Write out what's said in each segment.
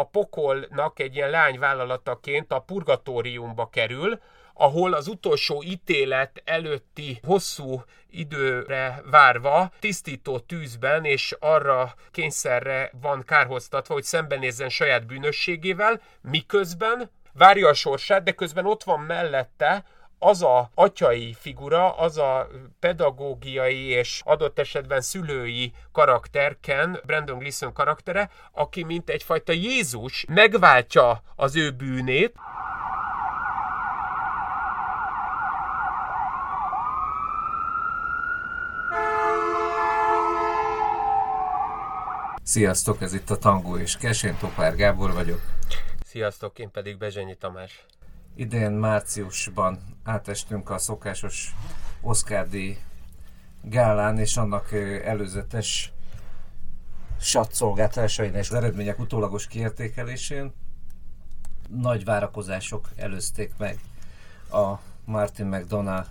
a pokolnak egy ilyen lányvállalataként a purgatóriumba kerül, ahol az utolsó ítélet előtti hosszú időre várva tisztító tűzben és arra kényszerre van kárhoztatva, hogy szembenézzen saját bűnösségével, miközben várja a sorsát, de közben ott van mellette az a atyai figura, az a pedagógiai és adott esetben szülői karakter, Ken, Brandon Gleason karaktere, aki mint egyfajta Jézus megváltja az ő bűnét, Sziasztok, ez itt a Tangó és Kes, én Topár Gábor vagyok. Sziasztok, én pedig Bezsenyi Tamás. Idén márciusban átestünk a szokásos Oscar díj gálán és annak előzetes satszolgátásain és eredmények utólagos kiértékelésén. Nagy várakozások előzték meg a Martin McDonald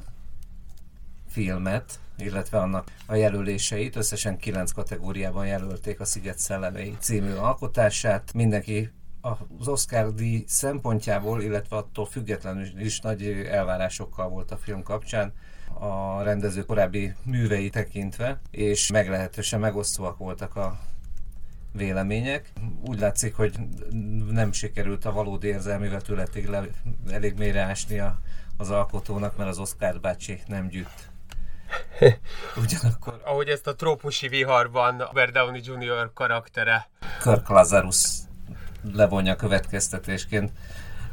filmet, illetve annak a jelöléseit. Összesen kilenc kategóriában jelölték a Sziget Szellemei című alkotását. Mindenki az Oscar díj szempontjából, illetve attól függetlenül is nagy elvárásokkal volt a film kapcsán a rendező korábbi művei tekintve, és meglehetősen megosztóak voltak a vélemények. Úgy látszik, hogy nem sikerült a valódi érzelmi vetületig elég mélyre ásni az alkotónak, mert az Oscar bácsi nem gyűjt Ugyanakkor... Ahogy ezt a trópusi viharban Robert Downey Jr. karaktere. Kirk Lazarus levonja következtetésként,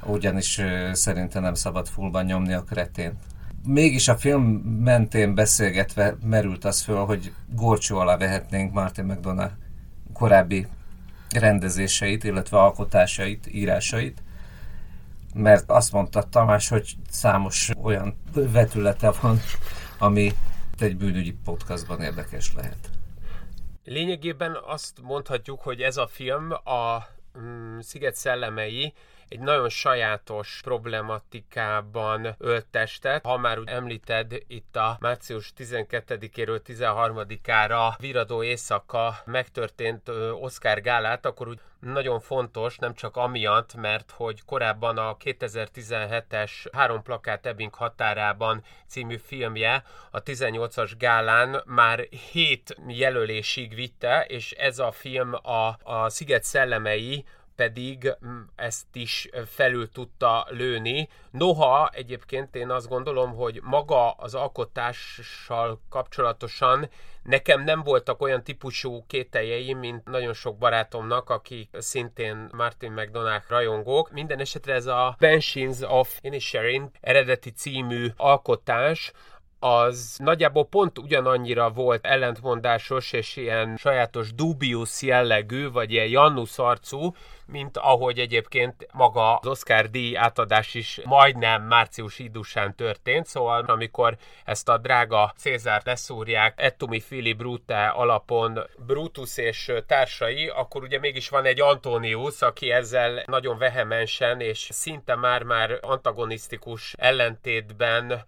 ugyanis szerintem nem szabad fullban nyomni a kretén. Mégis a film mentén beszélgetve merült az föl, hogy gorcsó alá vehetnénk Martin McDonagh korábbi rendezéseit, illetve alkotásait, írásait, mert azt mondta Tamás, hogy számos olyan vetülete van, ami egy bűnügyi podcastban érdekes lehet. Lényegében azt mondhatjuk, hogy ez a film a mm, Sziget szellemei egy nagyon sajátos problematikában ölt testet. Ha már úgy említed, itt a március 12-éről 13-ára viradó éjszaka megtörtént Oscar gálát, akkor úgy nagyon fontos, nem csak amiatt, mert hogy korábban a 2017-es Három plakát Ebbing határában című filmje a 18-as gálán már 7 jelölésig vitte, és ez a film a, a Sziget szellemei pedig mm, ezt is felül tudta lőni. Noha egyébként én azt gondolom, hogy maga az alkotással kapcsolatosan nekem nem voltak olyan típusú kételjeim, mint nagyon sok barátomnak, akik szintén Martin McDonagh rajongók. Minden esetre ez a Benshins of Inisherin eredeti című alkotás, az nagyjából pont ugyanannyira volt ellentmondásos és ilyen sajátos dubius jellegű, vagy ilyen Jannusz arcú, mint ahogy egyébként maga az Oscar díj átadás is majdnem március idusán történt, szóval amikor ezt a drága Cézárt leszúrják Ettumi Fili Brute alapon Brutus és társai, akkor ugye mégis van egy Antonius, aki ezzel nagyon vehemensen és szinte már-már antagonisztikus ellentétben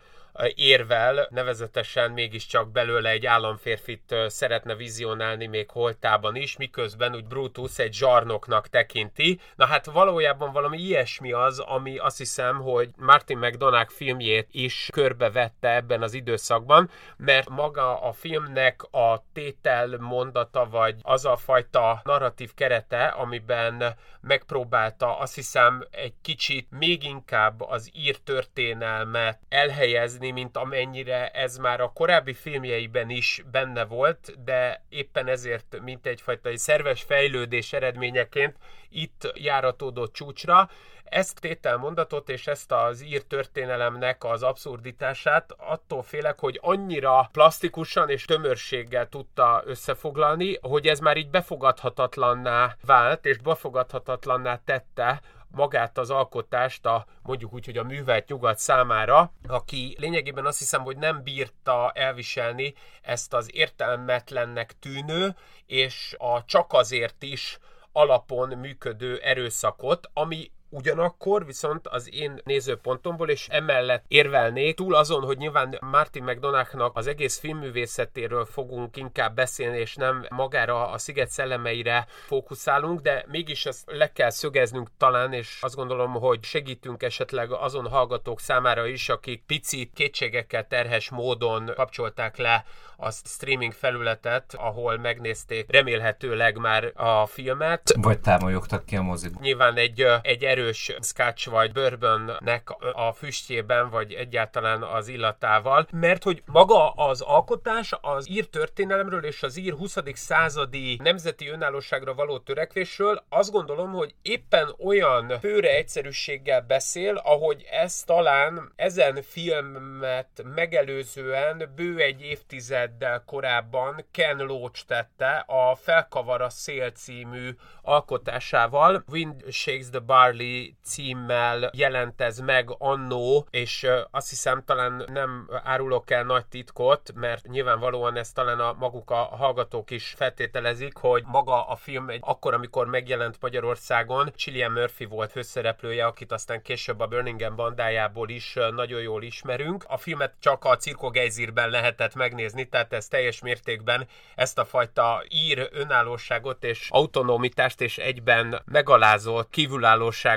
érvel, nevezetesen mégiscsak belőle egy államférfit szeretne vizionálni még holtában is, miközben úgy Brutus egy zsarnoknak tekinti. Na hát valójában valami ilyesmi az, ami azt hiszem, hogy Martin McDonagh filmjét is körbevette ebben az időszakban, mert maga a filmnek a tétel mondata, vagy az a fajta narratív kerete, amiben megpróbálta azt hiszem egy kicsit még inkább az ír történelmet elhelyezni, tenni, mint amennyire ez már a korábbi filmjeiben is benne volt, de éppen ezért, mint egyfajta egy szerves fejlődés eredményeként itt járatódott csúcsra. Ezt tételmondatot és ezt az ír történelemnek az abszurditását attól félek, hogy annyira plastikusan és tömörséggel tudta összefoglalni, hogy ez már így befogadhatatlanná vált, és befogadhatatlanná tette magát az alkotást a mondjuk úgy, hogy a művelt nyugat számára, aki lényegében azt hiszem, hogy nem bírta elviselni ezt az értelmetlennek tűnő, és a csak azért is alapon működő erőszakot, ami Ugyanakkor viszont az én nézőpontomból, és emellett érvelnék, túl azon, hogy nyilván Martin McDonaghnak az egész filmművészetéről fogunk inkább beszélni, és nem magára a sziget szellemeire fókuszálunk, de mégis ezt le kell szögeznünk talán, és azt gondolom, hogy segítünk esetleg azon hallgatók számára is, akik picit kétségekkel terhes módon kapcsolták le a streaming felületet, ahol megnézték remélhetőleg már a filmet. Vagy támolyogtak ki a moziba. Nyilván egy, egy erős scotch vagy bourbonnek a füstjében, vagy egyáltalán az illatával, mert hogy maga az alkotás az ír történelemről és az ír 20. századi nemzeti önállóságra való törekvésről azt gondolom, hogy éppen olyan főre egyszerűséggel beszél, ahogy ez talán ezen filmet megelőzően bő egy évtizeddel korábban Ken Loach tette a Felkavar a szél című alkotásával. Wind Shakes the Barley címmel jelent ez meg annó, és azt hiszem talán nem árulok el nagy titkot, mert nyilvánvalóan ezt talán a maguk a hallgatók is feltételezik, hogy maga a film akkor, amikor megjelent Magyarországon, Cillian Murphy volt főszereplője, akit aztán később a Birmingham bandájából is nagyon jól ismerünk. A filmet csak a Cirko Geizirben lehetett megnézni, tehát ez teljes mértékben ezt a fajta ír önállóságot és autonomitást és egyben megalázott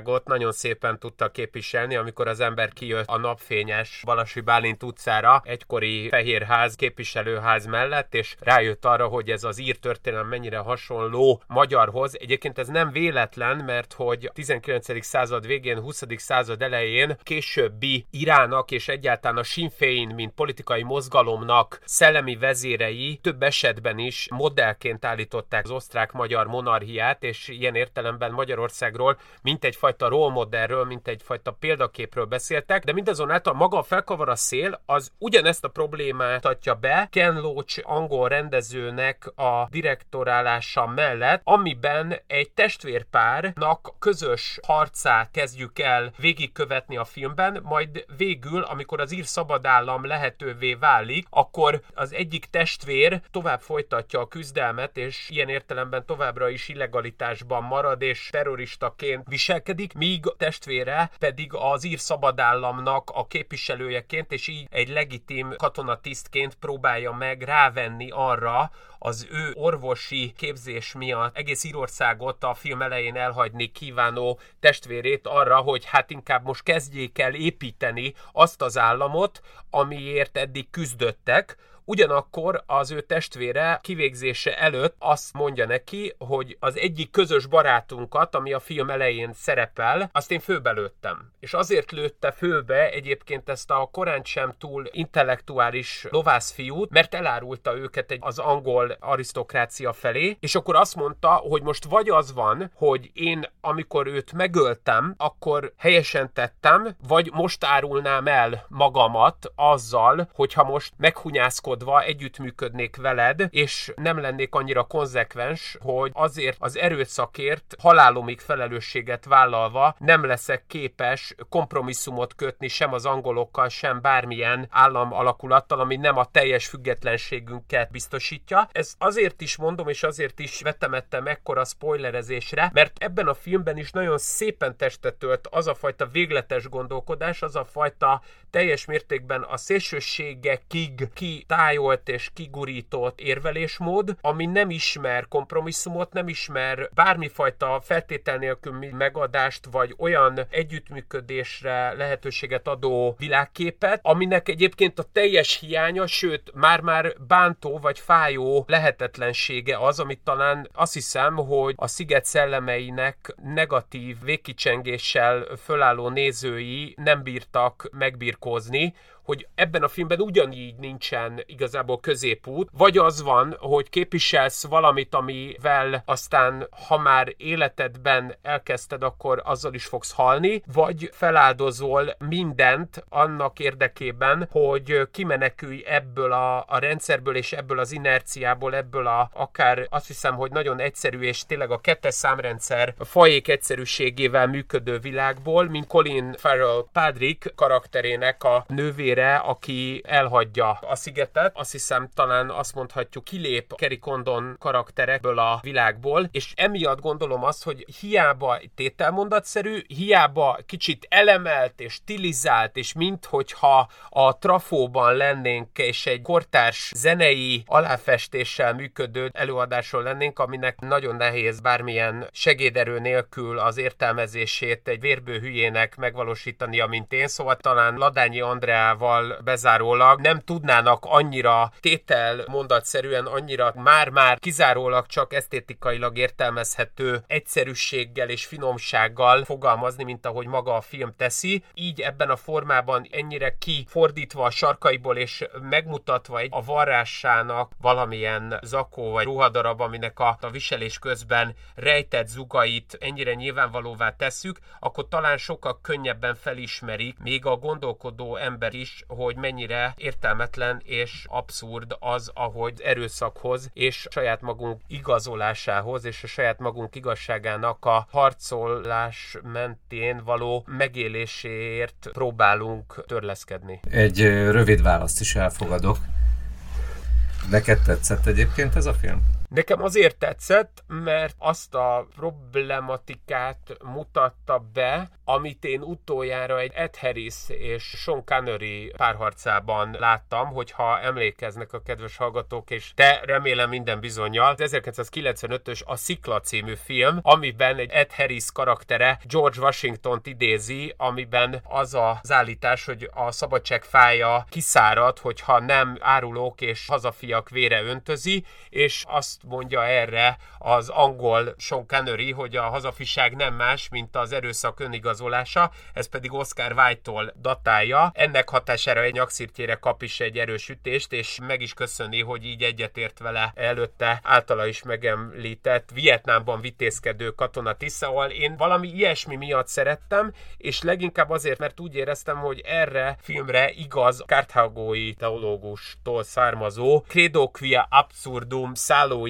kívülállóságot nagyon szépen tudta képviselni, amikor az ember kijött a napfényes Balasi Bálint utcára, egykori Fehérház képviselőház mellett, és rájött arra, hogy ez az ír történelem mennyire hasonló magyarhoz. Egyébként ez nem véletlen, mert hogy 19. század végén, 20. század elején későbbi Irának és egyáltalán a Sinn mint politikai mozgalomnak szellemi vezérei több esetben is modellként állították az osztrák-magyar monarchiát, és ilyen értelemben Magyarországról mint egyfajta rollmodellről, mint egyfajta példaképről beszéltek, de mindazonáltal maga a felkavar a szél, az ugyanezt a problémát adja be Ken Loach angol rendezőnek a direktorálása mellett, amiben egy testvérpárnak közös harcát kezdjük el végigkövetni a filmben, majd végül, amikor az ír szabadállam lehetővé válik, akkor az egyik testvér tovább folytatja a küzdelmet, és ilyen értelemben továbbra is illegalitásban marad, és terroristaként viselkedik, míg a testvére pedig az ír szabadállamnak a képviselőjeként, és így egy legitim katonatisztként próbálja meg rávenni arra, az ő orvosi képzés miatt egész Írországot a film elején elhagyni kívánó testvérét arra, hogy hát inkább most kezdjék el építeni azt az államot, amiért eddig küzdöttek, Ugyanakkor az ő testvére kivégzése előtt azt mondja neki, hogy az egyik közös barátunkat, ami a film elején szerepel, azt én főbelőttem. És azért lőtte főbe egyébként ezt a korán sem túl intellektuális lovászfiút, mert elárulta őket egy, az angol arisztokrácia felé, és akkor azt mondta, hogy most vagy az van, hogy én amikor őt megöltem, akkor helyesen tettem, vagy most árulnám el magamat azzal, hogyha most meghunyászkodva gondolkodva együttműködnék veled, és nem lennék annyira konzekvens, hogy azért az erőszakért halálomig felelősséget vállalva nem leszek képes kompromisszumot kötni sem az angolokkal, sem bármilyen állam alakulattal, ami nem a teljes függetlenségünket biztosítja. Ez azért is mondom, és azért is vetemettem ekkora spoilerezésre, mert ebben a filmben is nagyon szépen testet tölt az a fajta végletes gondolkodás, az a fajta teljes mértékben a szélsőségekig ki tájolt és kigurított érvelésmód, ami nem ismer kompromisszumot, nem ismer bármifajta feltétel nélkül megadást, vagy olyan együttműködésre lehetőséget adó világképet, aminek egyébként a teljes hiánya, sőt, már-már bántó vagy fájó lehetetlensége az, amit talán azt hiszem, hogy a sziget szellemeinek negatív végkicsengéssel fölálló nézői nem bírtak megbirkózni, hogy ebben a filmben ugyanígy nincsen igazából középút, vagy az van, hogy képviselsz valamit, amivel aztán, ha már életedben elkezdted, akkor azzal is fogsz halni, vagy feláldozol mindent annak érdekében, hogy kimenekülj ebből a, a rendszerből és ebből az inerciából, ebből a akár azt hiszem, hogy nagyon egyszerű és tényleg a kettes számrendszer fajék egyszerűségével működő világból, mint Colin Farrell Patrick karakterének a nővé végére, aki elhagyja a szigetet, azt hiszem talán azt mondhatjuk, kilép Kerry Condon karakterekből a világból, és emiatt gondolom azt, hogy hiába tételmondatszerű, hiába kicsit elemelt és stilizált, és minthogyha a trafóban lennénk, és egy kortárs zenei aláfestéssel működő előadásról lennénk, aminek nagyon nehéz bármilyen segéderő nélkül az értelmezését egy vérbő hülyének megvalósítani, mint én, szóval talán Ladányi Andreával bezárólag nem tudnának annyira tétel mondatszerűen, annyira már-már kizárólag csak esztétikailag értelmezhető egyszerűséggel és finomsággal fogalmazni, mint ahogy maga a film teszi. Így ebben a formában ennyire kifordítva a sarkaiból és megmutatva egy a varrásának valamilyen zakó vagy ruhadarab, aminek a, a viselés közben rejtett zugait ennyire nyilvánvalóvá tesszük, akkor talán sokkal könnyebben felismerik még a gondolkodó ember is, hogy mennyire értelmetlen és abszurd az, ahogy erőszakhoz és saját magunk igazolásához és a saját magunk igazságának a harcolás mentén való megéléséért próbálunk törleszkedni. Egy rövid választ is elfogadok. Neked tetszett egyébként ez a film? Nekem azért tetszett, mert azt a problematikát mutatta be, amit én utoljára egy Ed Harris és Sean Connery párharcában láttam, hogyha emlékeznek a kedves hallgatók, és te remélem minden bizonyal, 1995-ös a Szikla című film, amiben egy Ed Harris karaktere George Washington-t idézi, amiben az az állítás, hogy a szabadság fája kiszárad, hogyha nem árulók és hazafiak vére öntözi, és azt mondja erre az angol Sean Connery, hogy a hazafiság nem más, mint az erőszak önigazolása, ez pedig Oscar Wilde-tól datálja. Ennek hatására egy nyakszirtjére kap is egy erős ütést, és meg is köszöni, hogy így egyetért vele előtte általa is megemlített Vietnámban vitézkedő katona Tiszaol. Én valami ilyesmi miatt szerettem, és leginkább azért, mert úgy éreztem, hogy erre filmre igaz Karthagói teológustól származó Credo quia absurdum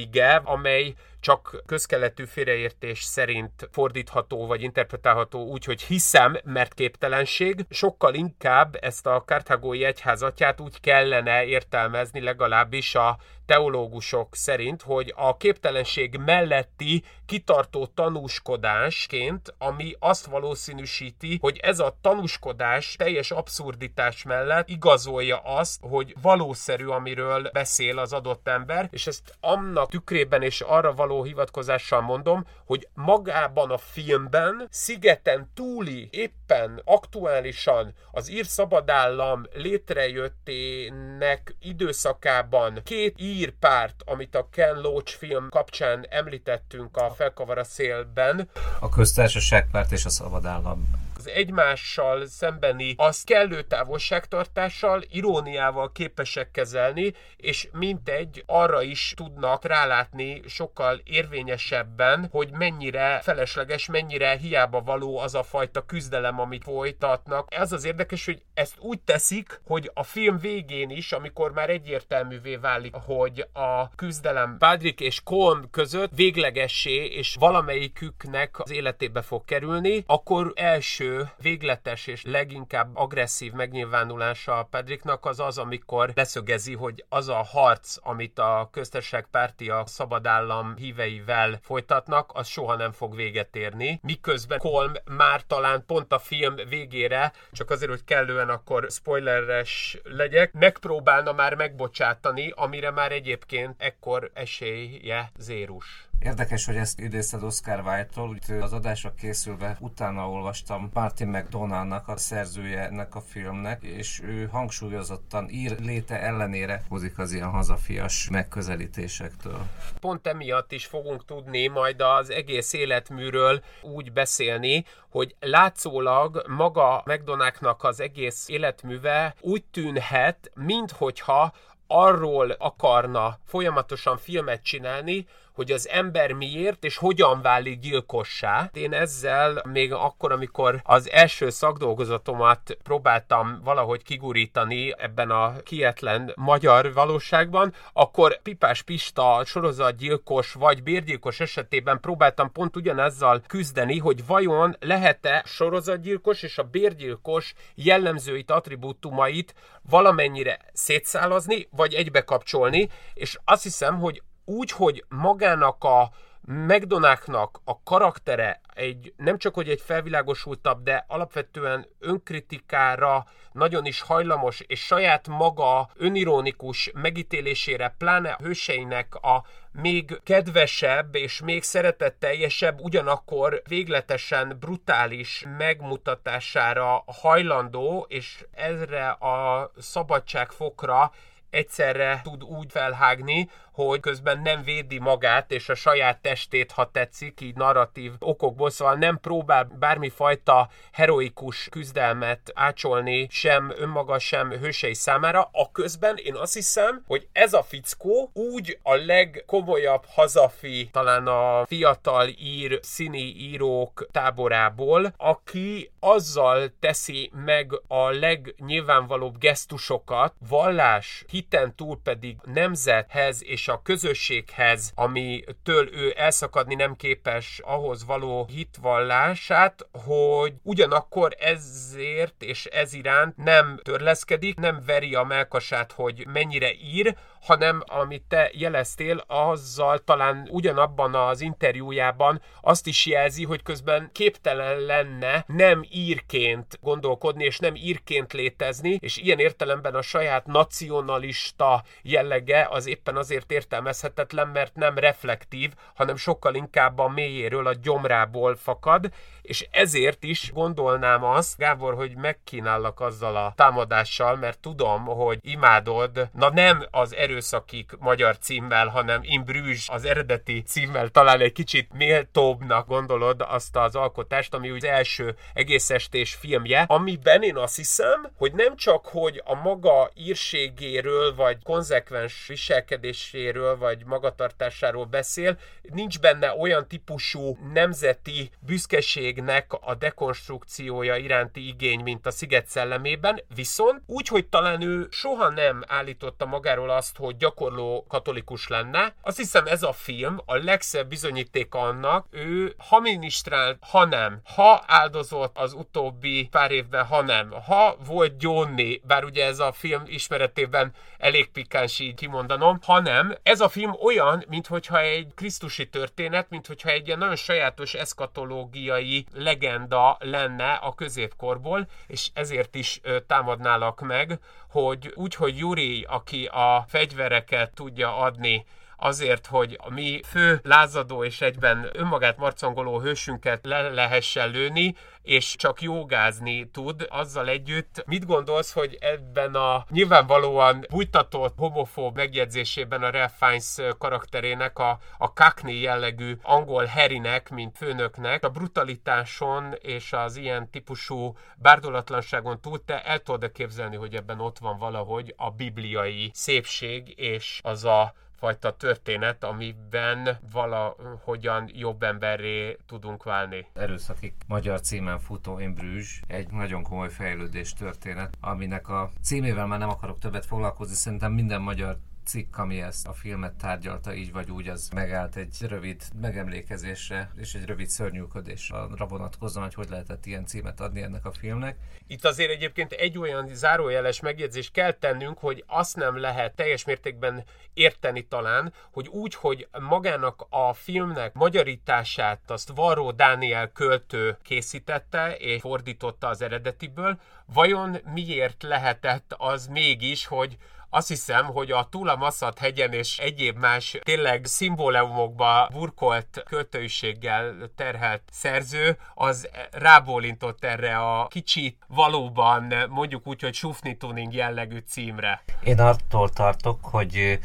szállóige, amely csak közkeletű félreértés szerint fordítható vagy interpretálható úgy, hogy hiszem, mert képtelenség. Sokkal inkább ezt a karthagói egyházatját úgy kellene értelmezni legalábbis a teológusok szerint, hogy a képtelenség melletti kitartó tanúskodásként, ami azt valószínűsíti, hogy ez a tanúskodás teljes abszurditás mellett igazolja azt, hogy valószerű, amiről beszél az adott ember, és ezt annak tükrében és arra való hivatkozással mondom, hogy magában a filmben szigeten túli éppen aktuálisan az ír szabadállam létrejöttének időszakában két ír ír párt, amit a Ken Loach film kapcsán említettünk a Felkavar a szélben. A köztársaságpárt és a szabadállam az egymással szembeni az kellő távolságtartással, iróniával képesek kezelni, és mintegy arra is tudnak rálátni sokkal érvényesebben, hogy mennyire felesleges, mennyire hiába való az a fajta küzdelem, amit folytatnak. Ez az érdekes, hogy ezt úgy teszik, hogy a film végén is, amikor már egyértelművé válik, hogy a küzdelem Patrick és Colm között véglegessé és valamelyiküknek az életébe fog kerülni, akkor első végletes és leginkább agresszív megnyilvánulása a Pedriknak az az, amikor leszögezi, hogy az a harc, amit a köztársaságpárti a szabad állam híveivel folytatnak, az soha nem fog véget érni. Miközben Kolm már talán pont a film végére, csak azért, hogy kellően akkor spoileres legyek, megpróbálna már megbocsátani, amire már egyébként ekkor esélye zérus. Érdekes, hogy ezt idézted Oscar Wilde-tól, az adásra készülve utána olvastam Martin McDonaldnak, a szerzője ennek a filmnek, és ő hangsúlyozottan ír léte ellenére hozik az ilyen hazafias megközelítésektől. Pont emiatt is fogunk tudni majd az egész életműről úgy beszélni, hogy látszólag maga McDonaldnak az egész életműve úgy tűnhet, minthogyha arról akarna folyamatosan filmet csinálni, hogy az ember miért és hogyan válik gyilkossá. Én ezzel még akkor, amikor az első szakdolgozatomat próbáltam valahogy kigurítani ebben a kietlen magyar valóságban, akkor Pipás Pista sorozatgyilkos vagy bérgyilkos esetében próbáltam pont ugyanezzel küzdeni, hogy vajon lehet-e sorozatgyilkos és a bérgyilkos jellemzőit, attribútumait valamennyire szétszálazni, vagy egybe kapcsolni, és azt hiszem, hogy úgy, hogy magának a McDonald'snak a karaktere egy, nem csak hogy egy felvilágosultabb, de alapvetően önkritikára nagyon is hajlamos, és saját maga önironikus megítélésére, pláne a hőseinek a még kedvesebb és még szeretetteljesebb, ugyanakkor végletesen brutális megmutatására hajlandó, és ezre a szabadságfokra egyszerre tud úgy felhágni, hogy közben nem védi magát és a saját testét, ha tetszik, így narratív okokból, szóval nem próbál bármifajta heroikus küzdelmet ácsolni sem önmaga, sem hősei számára. A közben én azt hiszem, hogy ez a fickó úgy a legkomolyabb hazafi, talán a fiatal ír, színi írók táborából, aki azzal teszi meg a legnyilvánvalóbb gesztusokat, vallás, hiten túl pedig nemzethez és a közösséghez, amitől ő elszakadni nem képes ahhoz való hitvallását, hogy ugyanakkor ezért és ez iránt nem törleszkedik, nem veri a melkasát, hogy mennyire ír, hanem amit te jeleztél, azzal talán ugyanabban az interjújában azt is jelzi, hogy közben képtelen lenne nem írként gondolkodni, és nem írként létezni, és ilyen értelemben a saját nacionalista jellege az éppen azért értelmezhetetlen, mert nem reflektív, hanem sokkal inkább a mélyéről, a gyomrából fakad, és ezért is gondolnám azt, Gábor, hogy megkínállak azzal a támadással, mert tudom, hogy imádod, na nem az erőszakik magyar címmel, hanem In Bruges az eredeti címmel talán egy kicsit méltóbbnak gondolod azt az alkotást, ami az első egész estés filmje, amiben én azt hiszem, hogy nem csak, hogy a maga írségéről, vagy konzekvens viselkedéséről, vagy magatartásáról beszél, nincs benne olyan típusú nemzeti büszkeségnek a dekonstrukciója iránti igény, mint a Sziget szellemében, viszont úgy, hogy talán ő soha nem állította magáról azt, hogy gyakorló katolikus lenne, azt hiszem ez a film a legszebb bizonyítéka annak, ő ha minisztrált, ha nem, ha áldozott az utóbbi pár évben, ha nem, ha volt gyónni, bár ugye ez a film ismeretében elég pikáns így kimondanom, hanem ez a film olyan, mintha egy krisztusi történet, mintha egy ilyen nagyon sajátos eszkatológiai legenda lenne a középkorból, és ezért is támadnálak meg, hogy úgy, hogy Yuri, aki a fegyvereket tudja adni azért, hogy a mi fő lázadó és egyben önmagát marcangoló hősünket le lehessen lőni, és csak jogázni tud, azzal együtt mit gondolsz, hogy ebben a nyilvánvalóan bújtatott homofób megjegyzésében a Ralph Fiennes karakterének, a, a Cockney jellegű angol Harrynek, mint főnöknek, a brutalitáson és az ilyen típusú bárdolatlanságon túl te el tudod képzelni, hogy ebben ott van valahogy a bibliai szépség és az a fajta történet, amiben valahogyan jobb emberré tudunk válni. Erőszakik magyar címen futó In Bruges egy nagyon komoly fejlődés történet, aminek a címével már nem akarok többet foglalkozni, szerintem minden magyar cikk, ami ezt a filmet tárgyalta így vagy úgy, az megállt egy rövid megemlékezésre és egy rövid szörnyűködésre vonatkozóan, hogy hogy lehetett ilyen címet adni ennek a filmnek. Itt azért egyébként egy olyan zárójeles megjegyzést kell tennünk, hogy azt nem lehet teljes mértékben érteni talán, hogy úgy, hogy magának a filmnek magyarítását azt Varró Dániel költő készítette és fordította az eredetiből, vajon miért lehetett az mégis, hogy azt hiszem, hogy a Tula Masszat hegyen és egyéb más tényleg szimbólumokba burkolt költőiséggel terhelt szerző, az rábólintott erre a kicsit valóban mondjuk úgy, hogy sufni tuning jellegű címre. Én attól tartok, hogy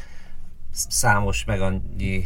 számos meg annyi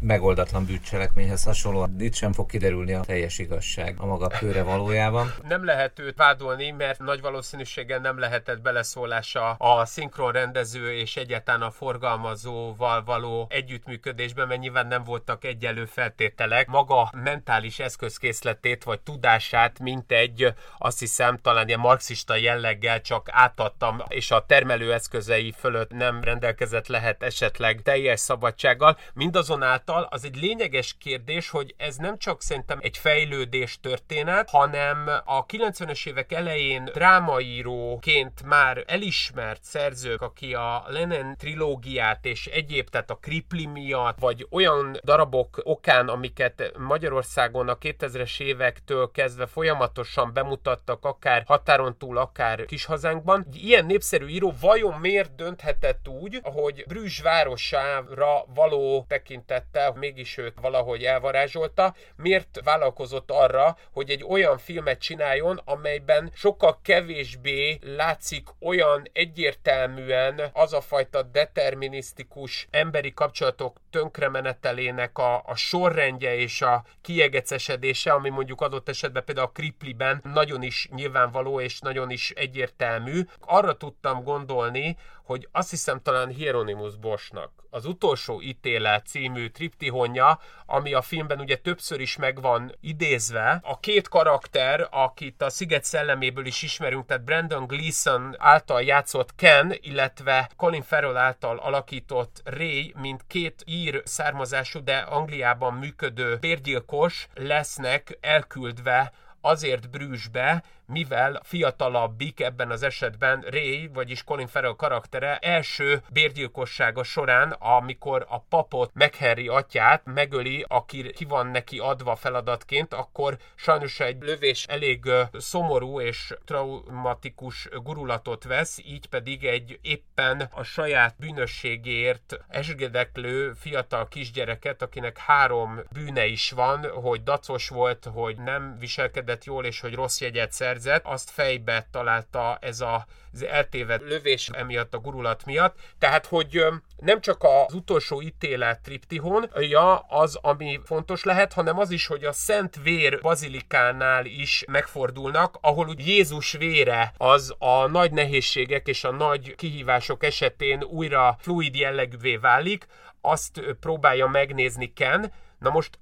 megoldatlan bűncselekményhez hasonlóan itt sem fog kiderülni a teljes igazság a maga pőre valójában. Nem lehet őt vádolni, mert nagy valószínűséggel nem lehetett beleszólása a szinkronrendező és egyáltalán a forgalmazóval való együttműködésben, mert nyilván nem voltak egyelő feltételek. Maga mentális eszközkészletét vagy tudását, mint egy, azt hiszem, talán ilyen marxista jelleggel csak átadtam, és a termelő eszközei fölött nem rendelkezett lehet esetleg teljes szabadsággal. Mindazonáltal az egy lényeges kérdés, hogy ez nem csak szerintem egy fejlődés történet, hanem a 90-es évek elején drámaíróként már elismert szerzők, aki a Lennon trilógiát és egyéb, tehát a Kripli miatt, vagy olyan darabok okán, amiket Magyarországon a 2000-es évektől kezdve folyamatosan bemutattak, akár határon túl, akár kishazánkban. Ilyen népszerű író vajon miért dönthetett úgy, hogy Brüzs városára való tekintettel mégis őt valahogy elvarázsolta, miért vállalkozott arra, hogy egy olyan filmet csináljon, amelyben sokkal kevésbé látszik olyan egyértelműen az a fajta determinisztikus emberi kapcsolatok tönkremenetelének a, a sorrendje és a kiegecesedése, ami mondjuk adott esetben például a Kripliben nagyon is nyilvánvaló és nagyon is egyértelmű. Arra tudtam gondolni, hogy azt hiszem talán Hieronymus Bosnak az utolsó ítélet című triptihonja, ami a filmben ugye többször is megvan idézve. A két karakter, akit a Sziget szelleméből is ismerünk, tehát Brandon Gleeson által játszott Ken, illetve Colin Farrell által alakított Ray, mint két ír származású, de Angliában működő bérgyilkos lesznek elküldve azért Brüsszbe, mivel fiatalabbik ebben az esetben Ray, vagyis Colin Farrell karaktere első bérgyilkossága során, amikor a papot, McHenry atyát megöli, aki ki van neki adva feladatként, akkor sajnos egy lövés elég szomorú és traumatikus gurulatot vesz, így pedig egy éppen a saját bűnösségért esgedeklő fiatal kisgyereket, akinek három bűne is van, hogy dacos volt, hogy nem viselkedett jól, és hogy rossz jegyet szerzett, szerzett, azt fejbe találta ez a, az eltévedt lövés emiatt a gurulat miatt. Tehát, hogy nem csak az utolsó ítélet triptihon, ja, az, ami fontos lehet, hanem az is, hogy a Szent Vér bazilikánál is megfordulnak, ahol úgy Jézus vére az a nagy nehézségek és a nagy kihívások esetén újra fluid jellegűvé válik, azt próbálja megnézni Ken. Na most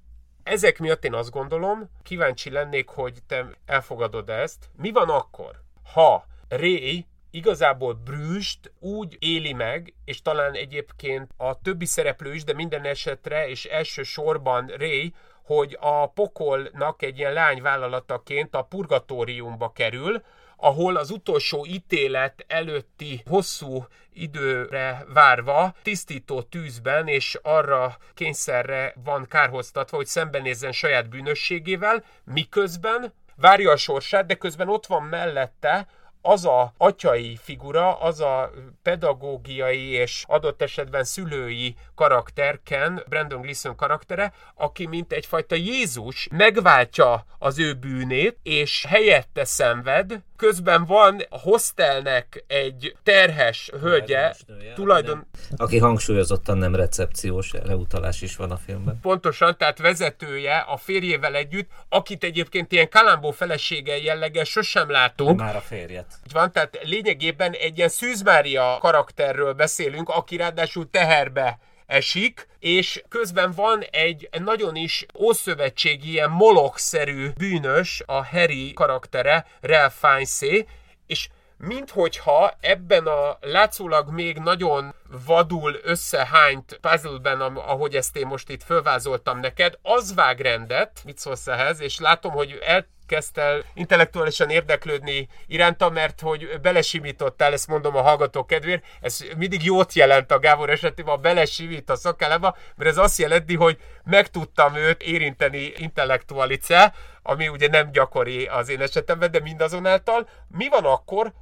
ezek miatt én azt gondolom, kíváncsi lennék, hogy te elfogadod ezt. Mi van akkor, ha Ray igazából Brüst úgy éli meg, és talán egyébként a többi szereplő is, de minden esetre, és elsősorban Ray, hogy a pokolnak egy ilyen lányvállalataként a purgatóriumba kerül, ahol az utolsó ítélet előtti hosszú időre várva tisztító tűzben és arra kényszerre van kárhoztatva, hogy szembenézzen saját bűnösségével, miközben várja a sorsát, de közben ott van mellette az a atyai figura, az a pedagógiai és adott esetben szülői karakter, Ken, Brandon Gleeson karaktere, aki mint egyfajta Jézus megváltja az ő bűnét, és helyette szenved, közben van a hostelnek egy terhes hölgye, tulajdon... Aki hangsúlyozottan nem recepciós, leutalás is van a filmben. Pontosan, tehát vezetője a férjével együtt, akit egyébként ilyen kalambó felesége jellege sosem látunk. Már a férjet. Van, tehát lényegében egy ilyen Szűz Mária karakterről beszélünk, aki ráadásul teherbe esik, és közben van egy nagyon is ószövetségi, ilyen molokszerű bűnös, a Harry karaktere, Ralph Fiennes, és minthogyha ebben a látszólag még nagyon vadul összehányt puzzleben, ahogy ezt én most itt fölvázoltam neked, az vág rendet, mit szólsz ehhez, és látom, hogy el kezdte intellektuálisan érdeklődni iránta, mert hogy belesimítottál, ezt mondom a hallgatók kedvéért, ez mindig jót jelent a Gábor esetében, a belesimít a szakállába, mert ez azt jelenti, hogy meg tudtam őt érinteni intellektualice, ami ugye nem gyakori az én esetemben, de mindazonáltal. Mi van akkor,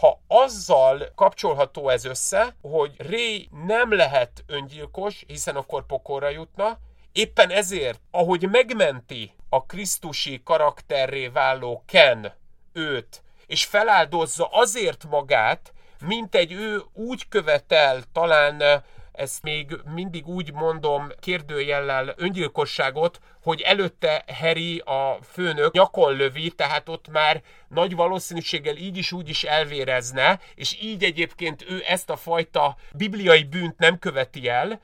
ha azzal kapcsolható ez össze, hogy Ray nem lehet öngyilkos, hiszen akkor pokorra jutna, éppen ezért, ahogy megmenti a krisztusi karakterré váló Ken őt, és feláldozza azért magát, mint egy ő úgy követel talán ezt még mindig úgy mondom kérdőjellel öngyilkosságot, hogy előtte Harry a főnök nyakon lövi, tehát ott már nagy valószínűséggel így is úgy is elvérezne, és így egyébként ő ezt a fajta bibliai bűnt nem követi el,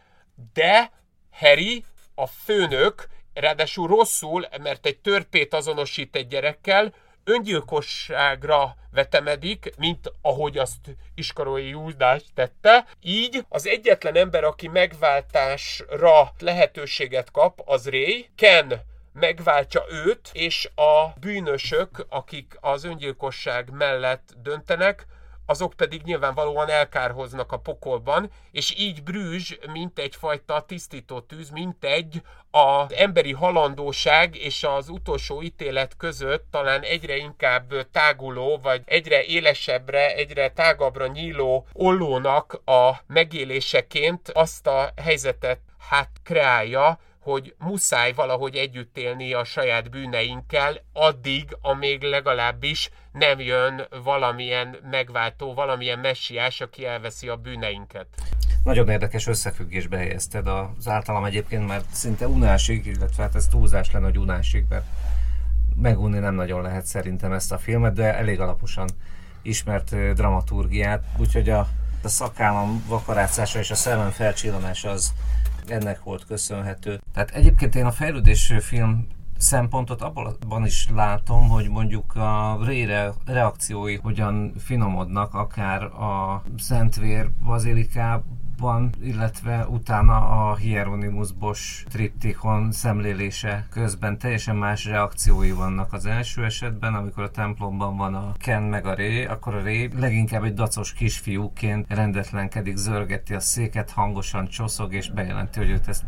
de Harry, a főnök, ráadásul rosszul, mert egy törpét azonosít egy gyerekkel, öngyilkosságra vetemedik, mint ahogy azt Iskarói Júdás tette. Így az egyetlen ember, aki megváltásra lehetőséget kap, az Ray. Ken megváltja őt, és a bűnösök, akik az öngyilkosság mellett döntenek, azok pedig nyilvánvalóan elkárhoznak a pokolban, és így Brüzs, mint egyfajta tisztító tűz, mint egy az emberi halandóság és az utolsó ítélet között talán egyre inkább táguló, vagy egyre élesebbre, egyre tágabbra nyíló ollónak a megéléseként azt a helyzetet hát kreálja, hogy muszáj valahogy együtt élni a saját bűneinkkel, addig, amíg legalábbis nem jön valamilyen megváltó, valamilyen messiás, aki elveszi a bűneinket. Nagyon érdekes összefüggésbe helyezted az általam egyébként már szinte unásig, illetve hát ez túlzás lenne, hogy unásig, mert megunni nem nagyon lehet szerintem ezt a filmet, de elég alaposan ismert dramaturgiát, úgyhogy a, a szakállam vakarátszása és a szemem felcsillanása az ennek volt köszönhető. Tehát egyébként én a fejlődés film szempontot abban is látom, hogy mondjuk a Ray reakciói hogyan finomodnak, akár a Szentvér bazilikában, van, illetve utána a Hieronymus Bosch triptikon szemlélése közben teljesen más reakciói vannak. Az első esetben, amikor a templomban van a Ken meg a Ré, akkor a Ré leginkább egy dacos kisfiúként rendetlenkedik, zörgeti a széket, hangosan csoszog és bejelenti, hogy őt ezt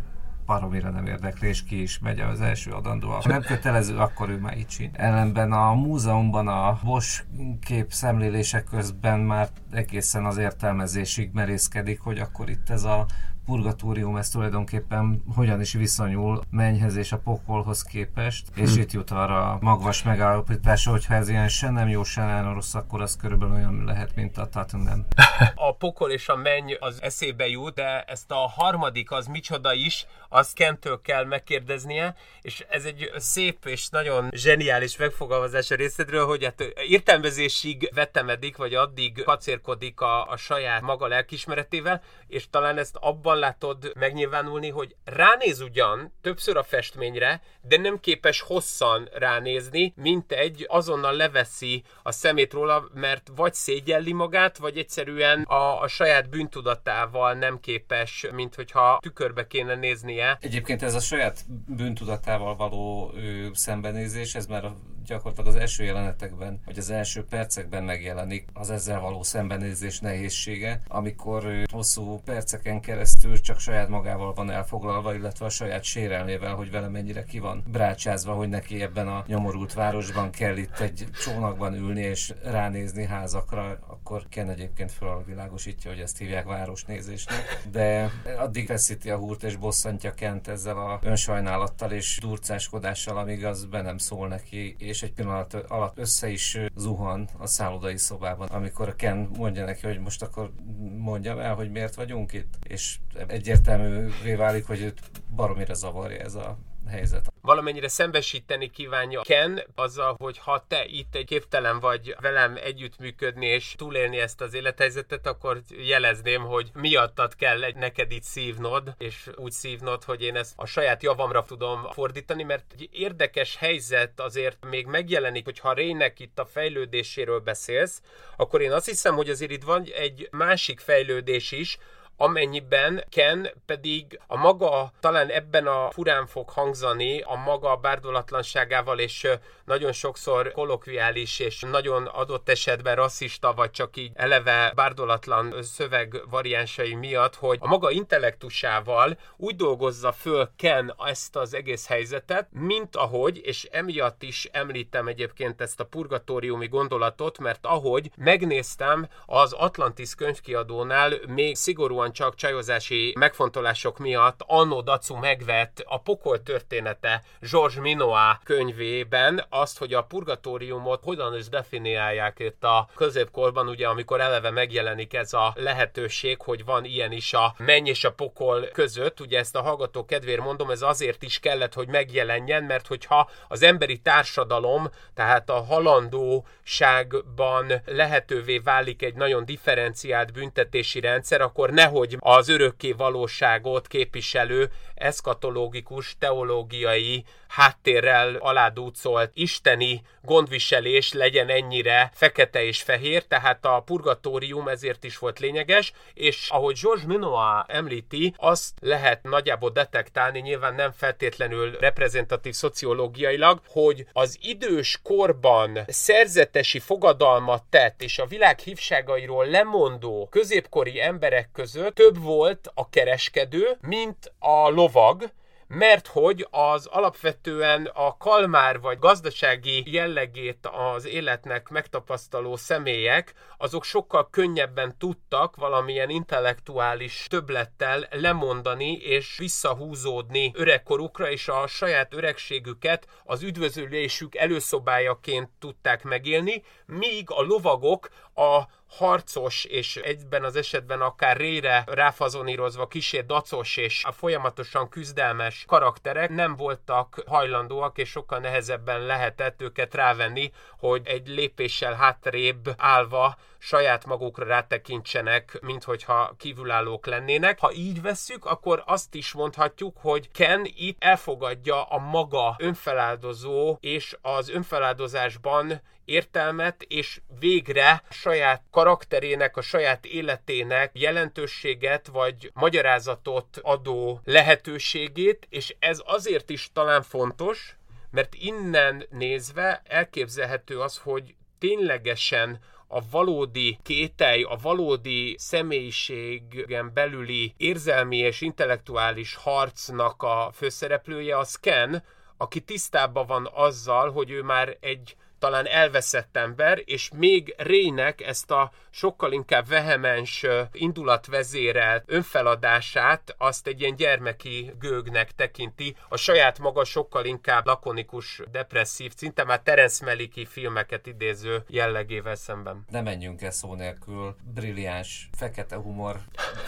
baromira nem érdekli, és ki is megy az első adandó. Ha nem kötelező, akkor ő már így csin. Ellenben a múzeumban a Bosch kép szemlélések közben már egészen az értelmezésig merészkedik, hogy akkor itt ez a purgatórium ez tulajdonképpen hogyan is viszonyul mennyhez és a pokolhoz képest, és hm. itt jut arra a magvas megállapítása, hogy ha ez ilyen se nem jó, se nem rossz, akkor az körülbelül olyan lehet, mint a Tottenham. A pokol és a menny az eszébe jut, de ezt a harmadik az micsoda is, azt Kentől kell megkérdeznie, és ez egy szép és nagyon zseniális megfogalmazás a részedről, hogy hát értelmezésig vetemedik, vagy addig kacérkodik a, a saját maga lelkismeretével, és talán ezt abban látod megnyilvánulni, hogy ránéz ugyan többször a festményre, de nem képes hosszan ránézni, mint egy azonnal leveszi a szemét róla, mert vagy szégyelli magát, vagy egyszerűen a, a saját bűntudatával nem képes, mint hogyha tükörbe kéne néznie. Egyébként ez a saját bűntudatával való ő, szembenézés, ez már a gyakorlatilag az első jelenetekben, vagy az első percekben megjelenik az ezzel való szembenézés nehézsége, amikor hosszú perceken keresztül csak saját magával van elfoglalva, illetve a saját sérelmével, hogy vele mennyire ki van brácsázva, hogy neki ebben a nyomorult városban kell itt egy csónakban ülni és ránézni házakra, akkor Ken egyébként világosítja, hogy ezt hívják városnézésnek, de addig feszíti a húrt és bosszantja Kent ezzel a önsajnálattal és durcáskodással, amíg az be nem szól neki, és egy pillanat alatt össze is zuhan a szállodai szobában, amikor Ken mondja neki, hogy most akkor mondjam el, hogy miért vagyunk itt, és egyértelművé válik, hogy őt baromira zavarja ez a helyzet. Valamennyire szembesíteni kívánja Ken azzal, hogy ha te itt egy képtelen vagy velem együttműködni és túlélni ezt az élethelyzetet, akkor jelezném, hogy miattad kell neked itt szívnod, és úgy szívnod, hogy én ezt a saját javamra tudom fordítani, mert egy érdekes helyzet azért még megjelenik, hogy ha Rének itt a fejlődéséről beszélsz, akkor én azt hiszem, hogy azért itt van egy másik fejlődés is, amennyiben Ken pedig a maga, talán ebben a furán fog hangzani, a maga bárdolatlanságával és nagyon sokszor kolokviális és nagyon adott esetben rasszista, vagy csak így eleve bárdolatlan szöveg variánsai miatt, hogy a maga intellektusával úgy dolgozza föl Ken ezt az egész helyzetet, mint ahogy, és emiatt is említem egyébként ezt a purgatóriumi gondolatot, mert ahogy megnéztem az Atlantis könyvkiadónál még szigorúan ugyancsak csajozási megfontolások miatt Anno Dacu megvett a pokol története Georges Minoa könyvében azt, hogy a purgatóriumot hogyan is definiálják itt a középkorban, ugye amikor eleve megjelenik ez a lehetőség, hogy van ilyen is a menny és a pokol között, ugye ezt a hallgató kedvér mondom, ez azért is kellett, hogy megjelenjen, mert hogyha az emberi társadalom, tehát a halandóságban lehetővé válik egy nagyon differenciált büntetési rendszer, akkor nehogy az örökké valóságot képviselő eszkatológikus, teológiai háttérrel aládúcolt isteni gondviselés legyen ennyire fekete és fehér, tehát a purgatórium ezért is volt lényeges, és ahogy Georges Minoa említi, azt lehet nagyjából detektálni, nyilván nem feltétlenül reprezentatív szociológiailag, hogy az idős korban szerzetesi fogadalmat tett, és a világ hívságairól lemondó középkori emberek között több volt a kereskedő, mint a lovag, mert hogy az alapvetően a kalmár vagy gazdasági jellegét az életnek megtapasztaló személyek, azok sokkal könnyebben tudtak valamilyen intellektuális töblettel lemondani és visszahúzódni öregkorukra, és a saját öregségüket az üdvözülésük előszobájaként tudták megélni, míg a lovagok a harcos, és egyben az esetben akár rére ráfazonírozva kisé dacos és a folyamatosan küzdelmes karakterek nem voltak hajlandóak, és sokkal nehezebben lehetett őket rávenni, hogy egy lépéssel hátrébb állva saját magukra rátekintsenek, mint hogyha kívülállók lennének. Ha így vesszük, akkor azt is mondhatjuk, hogy Ken itt elfogadja a maga önfeláldozó és az önfeláldozásban értelmet, és végre saját karakterének, a saját életének jelentőséget vagy magyarázatot adó lehetőségét, és ez azért is talán fontos, mert innen nézve elképzelhető az, hogy ténylegesen a valódi kételj, a valódi személyiségen belüli érzelmi és intellektuális harcnak a főszereplője az Ken, aki tisztában van azzal, hogy ő már egy talán elveszett ember, és még Rének ezt a sokkal inkább vehemens indulatvezérelt önfeladását azt egy ilyen gyermeki gőgnek tekinti, a saját maga sokkal inkább lakonikus, depresszív, szinte már Terence Meliki filmeket idéző jellegével szemben. Ne menjünk el szó nélkül. Brilliáns, fekete humor.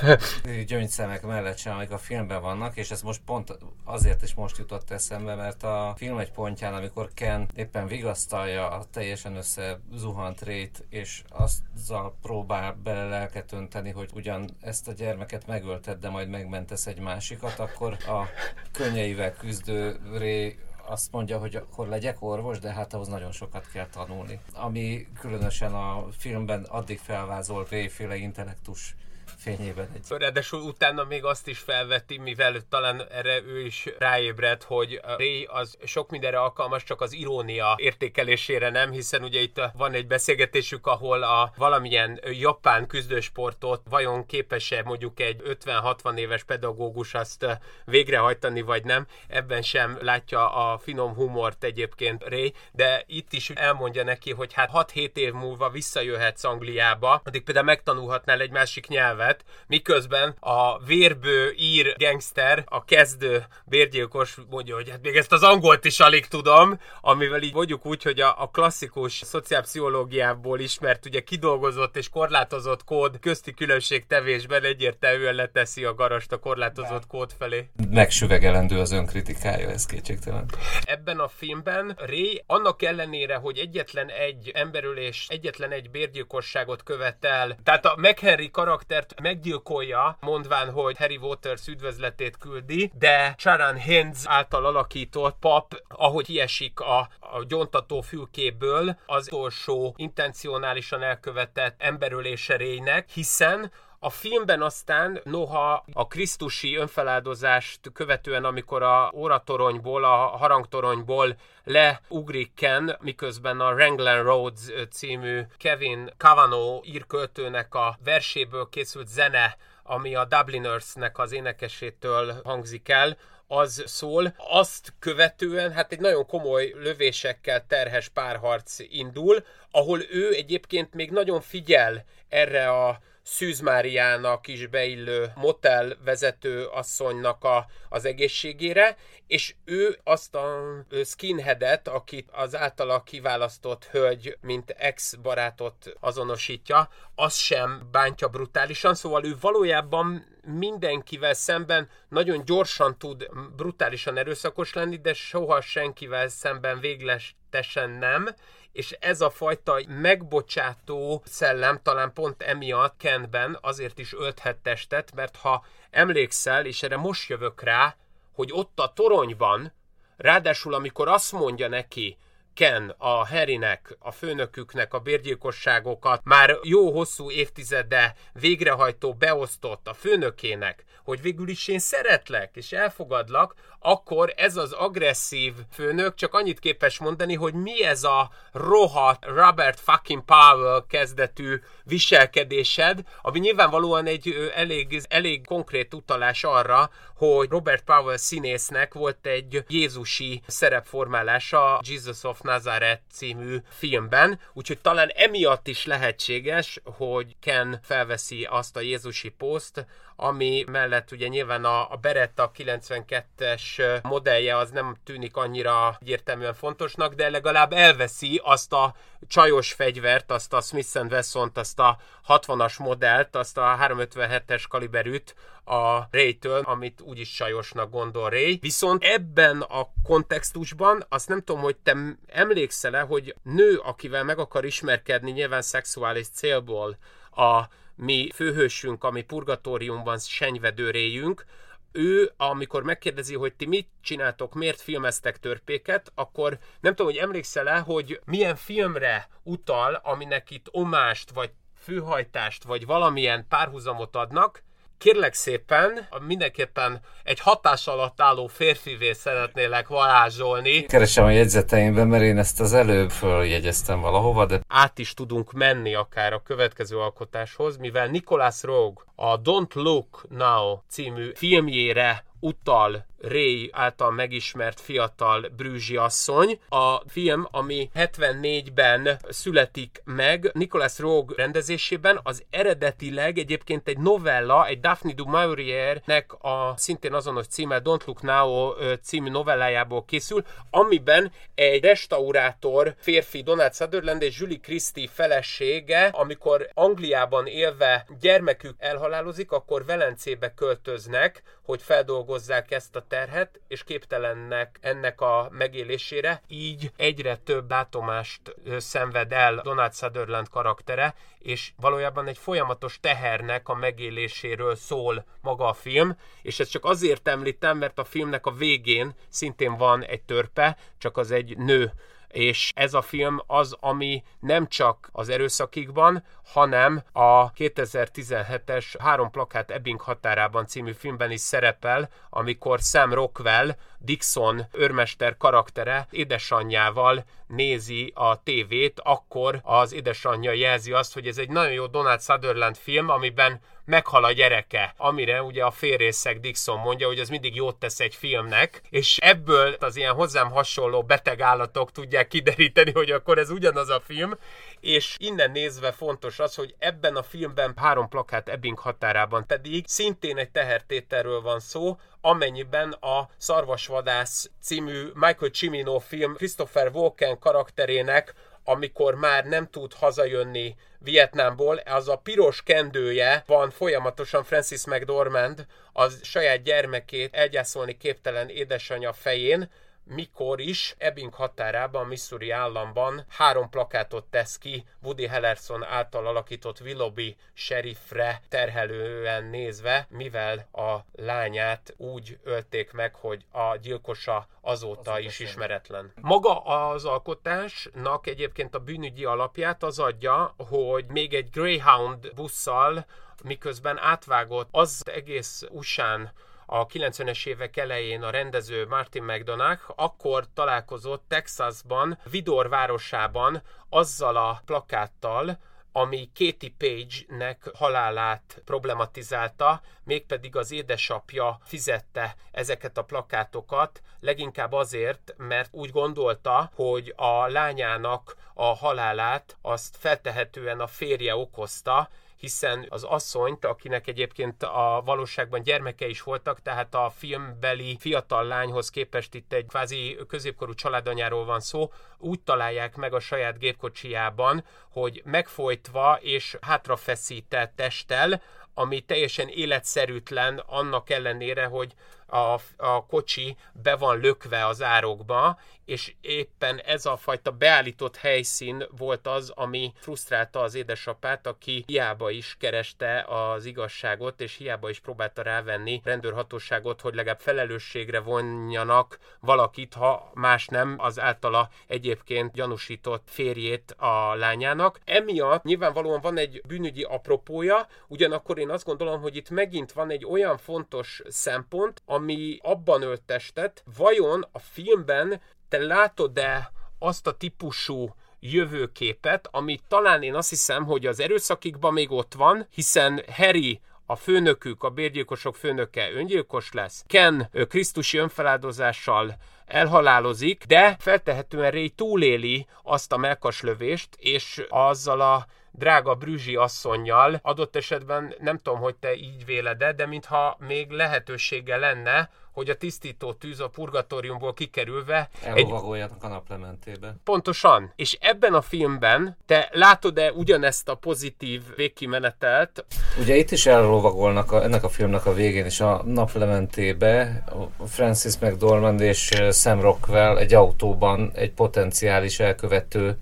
Gyöngyszemek mellett sem, amik a filmben vannak, és ez most pont azért is most jutott eszembe, mert a film egy pontján, amikor Ken éppen vigasztalja a teljesen összezuhant rét, és azzal próbál bele lelket önteni, hogy ugyan ezt a gyermeket megölted, de majd megmentesz egy másikat, akkor a könnyeivel küzdő ré azt mondja, hogy akkor legyek orvos, de hát ahhoz nagyon sokat kell tanulni. Ami különösen a filmben addig felvázolt réféle intellektus fényében. Egy... Ráadásul utána még azt is felveti, mivel talán erre ő is ráébred, hogy Ray az sok mindenre alkalmas, csak az irónia értékelésére nem, hiszen ugye itt van egy beszélgetésük, ahol a valamilyen japán küzdősportot vajon képes-e mondjuk egy 50-60 éves pedagógus azt végrehajtani, vagy nem. Ebben sem látja a finom humort egyébként Ray, de itt is elmondja neki, hogy hát 6-7 év múlva visszajöhetsz Angliába, addig például megtanulhatnál egy másik nyelvet, élet, miközben a vérbő ír gangster, a kezdő bérgyilkos mondja, hogy hát még ezt az angolt is alig tudom, amivel így mondjuk úgy, hogy a, a klasszikus szociálpszichológiából ismert, ugye kidolgozott és korlátozott kód közti különbség tevésben egyértelműen leteszi a garast a korlátozott kód felé. Megsüvegelendő az önkritikája, ez kétségtelen. Ebben a filmben Ray annak ellenére, hogy egyetlen egy emberülés, egyetlen egy bérgyilkosságot követel, tehát a McHenry karaktert meggyilkolja, mondván, hogy Harry Waters üdvözletét küldi, de Sharon Hens által alakított pap, ahogy kiesik a, a gyontató fülkéből, az utolsó intencionálisan elkövetett emberöléserénynek, hiszen a filmben aztán, noha a krisztusi önfeláldozást követően, amikor a óratoronyból, a harangtoronyból leugrik Ken, miközben a Wrangler Roads című Kevin Cavano írköltőnek a verséből készült zene, ami a Dublinersnek az énekesétől hangzik el, az szól. Azt követően hát egy nagyon komoly lövésekkel terhes párharc indul, ahol ő egyébként még nagyon figyel erre a Szűz Máriának is beillő motel vezető asszonynak a, az egészségére, és ő azt a skinheadet, akit az általa kiválasztott hölgy, mint ex-barátot azonosítja, az sem bántja brutálisan, szóval ő valójában mindenkivel szemben nagyon gyorsan tud brutálisan erőszakos lenni, de soha senkivel szemben végletesen nem, és ez a fajta megbocsátó szellem talán pont emiatt Kenben azért is ölthet testet, mert ha emlékszel, és erre most jövök rá, hogy ott a toronyban, ráadásul amikor azt mondja neki, Ken a Harrynek, a főnöküknek a bérgyilkosságokat már jó hosszú évtizede végrehajtó beosztott a főnökének, hogy végül is én szeretlek és elfogadlak, akkor ez az agresszív főnök csak annyit képes mondani, hogy mi ez a rohadt Robert fucking Powell kezdetű viselkedésed, ami nyilvánvalóan egy elég, elég konkrét utalás arra, hogy Robert Powell színésznek volt egy jézusi szerepformálása Jesus of Nazareth című filmben, úgyhogy talán emiatt is lehetséges, hogy Ken felveszi azt a jézusi poszt, ami mellett ugye nyilván a, a Beretta 92-es modellje az nem tűnik annyira egyértelműen fontosnak, de legalább elveszi azt a csajos fegyvert, azt a Smith Wesson-t, azt a 60-as modellt, azt a 357-es kaliberűt a Ray-től, amit úgyis csajosnak gondol Ray. Viszont ebben a kontextusban azt nem tudom, hogy te emlékszel-e, hogy nő, akivel meg akar ismerkedni nyilván szexuális célból a mi főhősünk, ami purgatóriumban senyvedőréjünk, ő, amikor megkérdezi, hogy ti mit csináltok, miért filmeztek törpéket, akkor nem tudom, hogy emlékszel-e, hogy milyen filmre utal, aminek itt omást, vagy főhajtást, vagy valamilyen párhuzamot adnak, kérlek szépen, mindenképpen egy hatás alatt álló férfivé szeretnélek varázsolni. Keresem a jegyzeteimben, mert én ezt az előbb följegyeztem valahova, de... Át is tudunk menni akár a következő alkotáshoz, mivel Nicholas Rogue a Don't Look Now című filmjére utal Ray által megismert fiatal brűzsi asszony. A film, ami 74-ben születik meg, Nicolas Rogue rendezésében, az eredetileg egyébként egy novella, egy Daphne du Maurier-nek a szintén azonos címmel Don't Look Now című novellájából készül, amiben egy restaurátor férfi Donald Sutherland és Julie Christie felesége, amikor Angliában élve gyermekük elhalálozik, akkor Velencébe költöznek, hogy feldolgozzák ezt a terhet, és képtelennek ennek a megélésére, így egyre több látomást szenved el Donald Sutherland karaktere, és valójában egy folyamatos tehernek a megéléséről szól maga a film, és ezt csak azért említem, mert a filmnek a végén szintén van egy törpe, csak az egy nő és ez a film az, ami nem csak az erőszakikban, hanem a 2017-es Három plakát Ebbing határában című filmben is szerepel, amikor Sam Rockwell, Dixon őrmester karaktere édesanyjával nézi a tévét, akkor az édesanyja jelzi azt, hogy ez egy nagyon jó Donald Sutherland film, amiben meghal a gyereke, amire ugye a félrészek Dixon mondja, hogy ez mindig jót tesz egy filmnek, és ebből az ilyen hozzám hasonló beteg állatok tudják kideríteni, hogy akkor ez ugyanaz a film, és innen nézve fontos az, hogy ebben a filmben három plakát Ebbing határában pedig szintén egy tehertételről van szó, amennyiben a Szarvasvadász című Michael Cimino film Christopher Walken karakterének amikor már nem tud hazajönni Vietnámból, az a piros kendője van folyamatosan Francis McDormand az saját gyermekét elgyászolni képtelen édesanyja fején, mikor is Ebbing határában, Missouri államban három plakátot tesz ki Woody Hellerson által alakított Willoughby sheriffre terhelően nézve, mivel a lányát úgy ölték meg, hogy a gyilkosa azóta az is ismeretlen. Maga az alkotásnak egyébként a bűnügyi alapját az adja, hogy még egy Greyhound busszal miközben átvágott az egész usa a 90-es évek elején a rendező Martin McDonagh akkor találkozott Texasban, Vidor városában azzal a plakáttal, ami Katie Page-nek halálát problematizálta, mégpedig az édesapja fizette ezeket a plakátokat, leginkább azért, mert úgy gondolta, hogy a lányának a halálát azt feltehetően a férje okozta, hiszen az asszonyt, akinek egyébként a valóságban gyermeke is voltak, tehát a filmbeli fiatal lányhoz képest itt egy kvázi középkorú családanyáról van szó, úgy találják meg a saját gépkocsijában, hogy megfojtva és hátrafeszített testtel, ami teljesen életszerűtlen annak ellenére, hogy a, a kocsi be van lökve az árokba, és éppen ez a fajta beállított helyszín volt az, ami frusztrálta az édesapát, aki hiába is kereste az igazságot, és hiába is próbálta rávenni rendőrhatóságot, hogy legalább felelősségre vonjanak valakit, ha más nem, az általa egyébként gyanúsított férjét a lányának. Emiatt nyilvánvalóan van egy bűnügyi apropója, ugyanakkor én azt gondolom, hogy itt megint van egy olyan fontos szempont, ami abban öltestet, vajon a filmben te látod-e azt a típusú jövőképet, ami talán én azt hiszem, hogy az erőszakikban még ott van, hiszen Harry a főnökük, a bérgyilkosok főnöke öngyilkos lesz, Ken Krisztusi önfeláldozással elhalálozik, de feltehetően Ray túléli azt a melkaslövést, és azzal a drága Brüzsi asszonynal, adott esetben nem tudom, hogy te így véled de mintha még lehetősége lenne, hogy a tisztító tűz a purgatóriumból kikerülve... Ellovagoljanak a naplementébe. Pontosan. És ebben a filmben te látod-e ugyanezt a pozitív végkimenetelt? Ugye itt is ellovagolnak a, ennek a filmnek a végén is a naplementébe Francis McDormand és Sam Rockwell egy autóban egy potenciális elkövető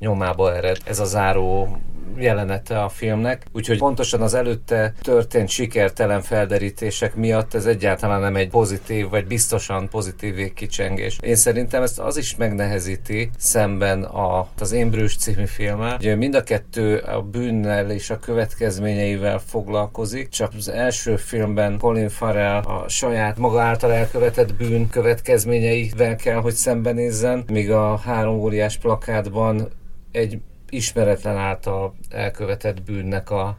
nyomába ered. Ez a záró jelenete a filmnek, úgyhogy pontosan az előtte történt sikertelen felderítések miatt ez egyáltalán nem egy pozitív, vagy biztosan pozitív végkicsengés. Én szerintem ezt az is megnehezíti szemben a, az Én Brüss című filmmel, hogy mind a kettő a bűnnel és a következményeivel foglalkozik, csak az első filmben Colin Farrell a saját maga által elkövetett bűn következményeivel kell, hogy szembenézzen, míg a három óriás plakátban egy ismeretlen által elkövetett bűnnek a,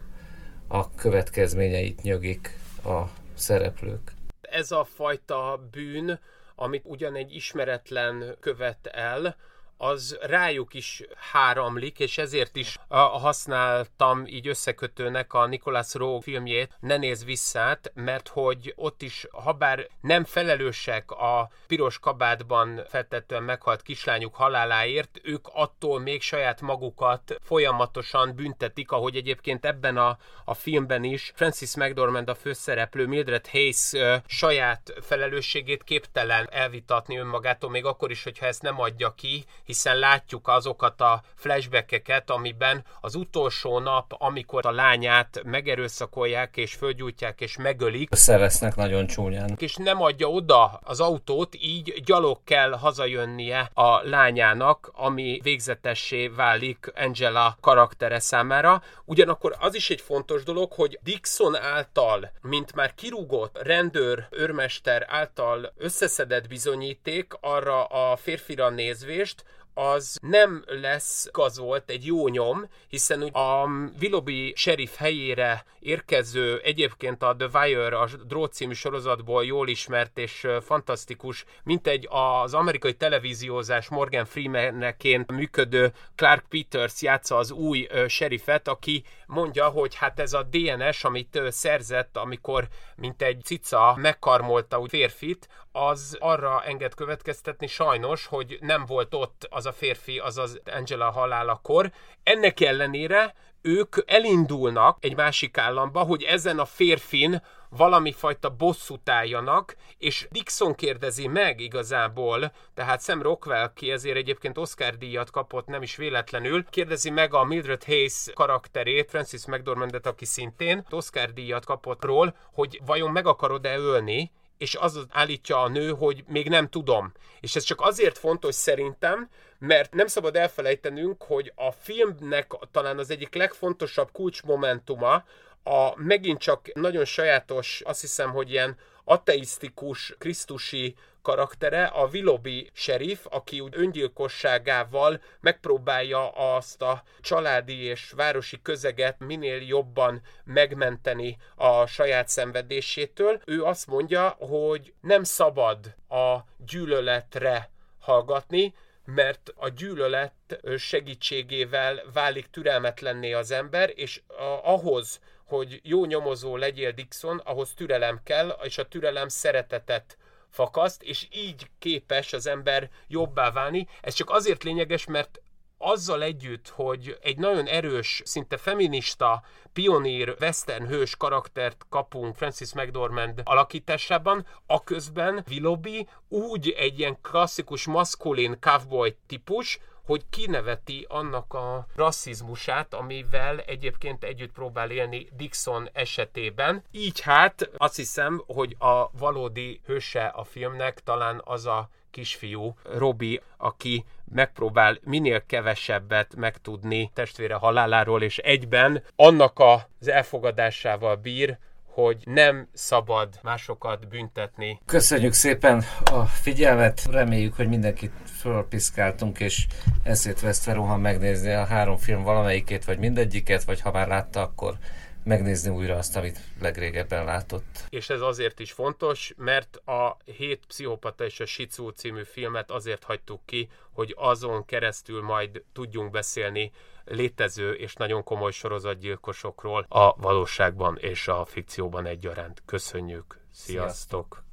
a következményeit nyögik a szereplők. Ez a fajta bűn, amit ugyan egy ismeretlen követ el, az rájuk is háramlik, és ezért is használtam így összekötőnek a Nicholas Rowe filmjét, Ne néz visszát, mert hogy ott is, ha bár nem felelősek a piros kabátban feltetően meghalt kislányuk haláláért, ők attól még saját magukat folyamatosan büntetik, ahogy egyébként ebben a, a filmben is Francis McDormand a főszereplő Mildred Hayes saját felelősségét képtelen elvitatni önmagától, még akkor is, hogyha ezt nem adja ki, hiszen látjuk azokat a flashbackeket, amiben az utolsó nap, amikor a lányát megerőszakolják és fölgyújtják és megölik. Összevesznek nagyon csúnyán. És nem adja oda az autót, így gyalog kell hazajönnie a lányának, ami végzetessé válik Angela karaktere számára. Ugyanakkor az is egy fontos dolog, hogy Dixon által, mint már kirúgott rendőr, őrmester által összeszedett bizonyíték arra a férfira nézvést, az nem lesz gazolt egy jó nyom, hiszen a Willoughby sheriff helyére érkező egyébként a The Wire, a Drót című sorozatból jól ismert és fantasztikus, mint egy az amerikai televíziózás Morgan Freeman-neként működő Clark Peters játsza az új sheriffet, aki mondja, hogy hát ez a DNS, amit szerzett, amikor mint egy cica megkarmolta úgy férfit, az arra enged következtetni sajnos, hogy nem volt ott az a férfi, azaz Angela halálakor. Ennek ellenére ők elindulnak egy másik államba, hogy ezen a férfin valami fajta bosszút álljanak, és Dixon kérdezi meg igazából, tehát Sam Rockwell, ki ezért egyébként Oscar díjat kapott, nem is véletlenül, kérdezi meg a Mildred Hayes karakterét, Francis McDormandet, aki szintén Oscar díjat kapott ról, hogy vajon meg akarod-e ölni, és az állítja a nő, hogy még nem tudom. És ez csak azért fontos szerintem, mert nem szabad elfelejtenünk, hogy a filmnek talán az egyik legfontosabb kulcsmomentuma, a megint csak nagyon sajátos, azt hiszem, hogy ilyen ateisztikus, krisztusi karaktere, a Willoughby sheriff, aki úgy öngyilkosságával megpróbálja azt a családi és városi közeget minél jobban megmenteni a saját szenvedésétől. Ő azt mondja, hogy nem szabad a gyűlöletre hallgatni, mert a gyűlölet segítségével válik türelmetlenné az ember, és ahhoz, hogy jó nyomozó legyél Dixon, ahhoz türelem kell, és a türelem szeretetet fakaszt, és így képes az ember jobbá válni. Ez csak azért lényeges, mert azzal együtt, hogy egy nagyon erős, szinte feminista, pionír, western hős karaktert kapunk Francis McDormand alakításában, aközben Willoughby úgy egy ilyen klasszikus maszkulin cowboy típus, hogy kineveti annak a rasszizmusát, amivel egyébként együtt próbál élni Dixon esetében. Így hát azt hiszem, hogy a valódi hőse a filmnek talán az a kisfiú, Robi, aki megpróbál minél kevesebbet megtudni testvére haláláról, és egyben annak az elfogadásával bír, hogy nem szabad másokat büntetni. Köszönjük szépen a figyelmet, reméljük, hogy mindenkit fölpiszkáltunk, és eszét vesztve rohan megnézni a három film valamelyikét, vagy mindegyiket, vagy ha már látta, akkor megnézni újra azt, amit legrégebben látott. És ez azért is fontos, mert a Hét pszichopata és a Shizu című filmet azért hagytuk ki, hogy azon keresztül majd tudjunk beszélni létező és nagyon komoly sorozatgyilkosokról a valóságban és a fikcióban egyaránt. Köszönjük! Sziasztok! Sziasztok.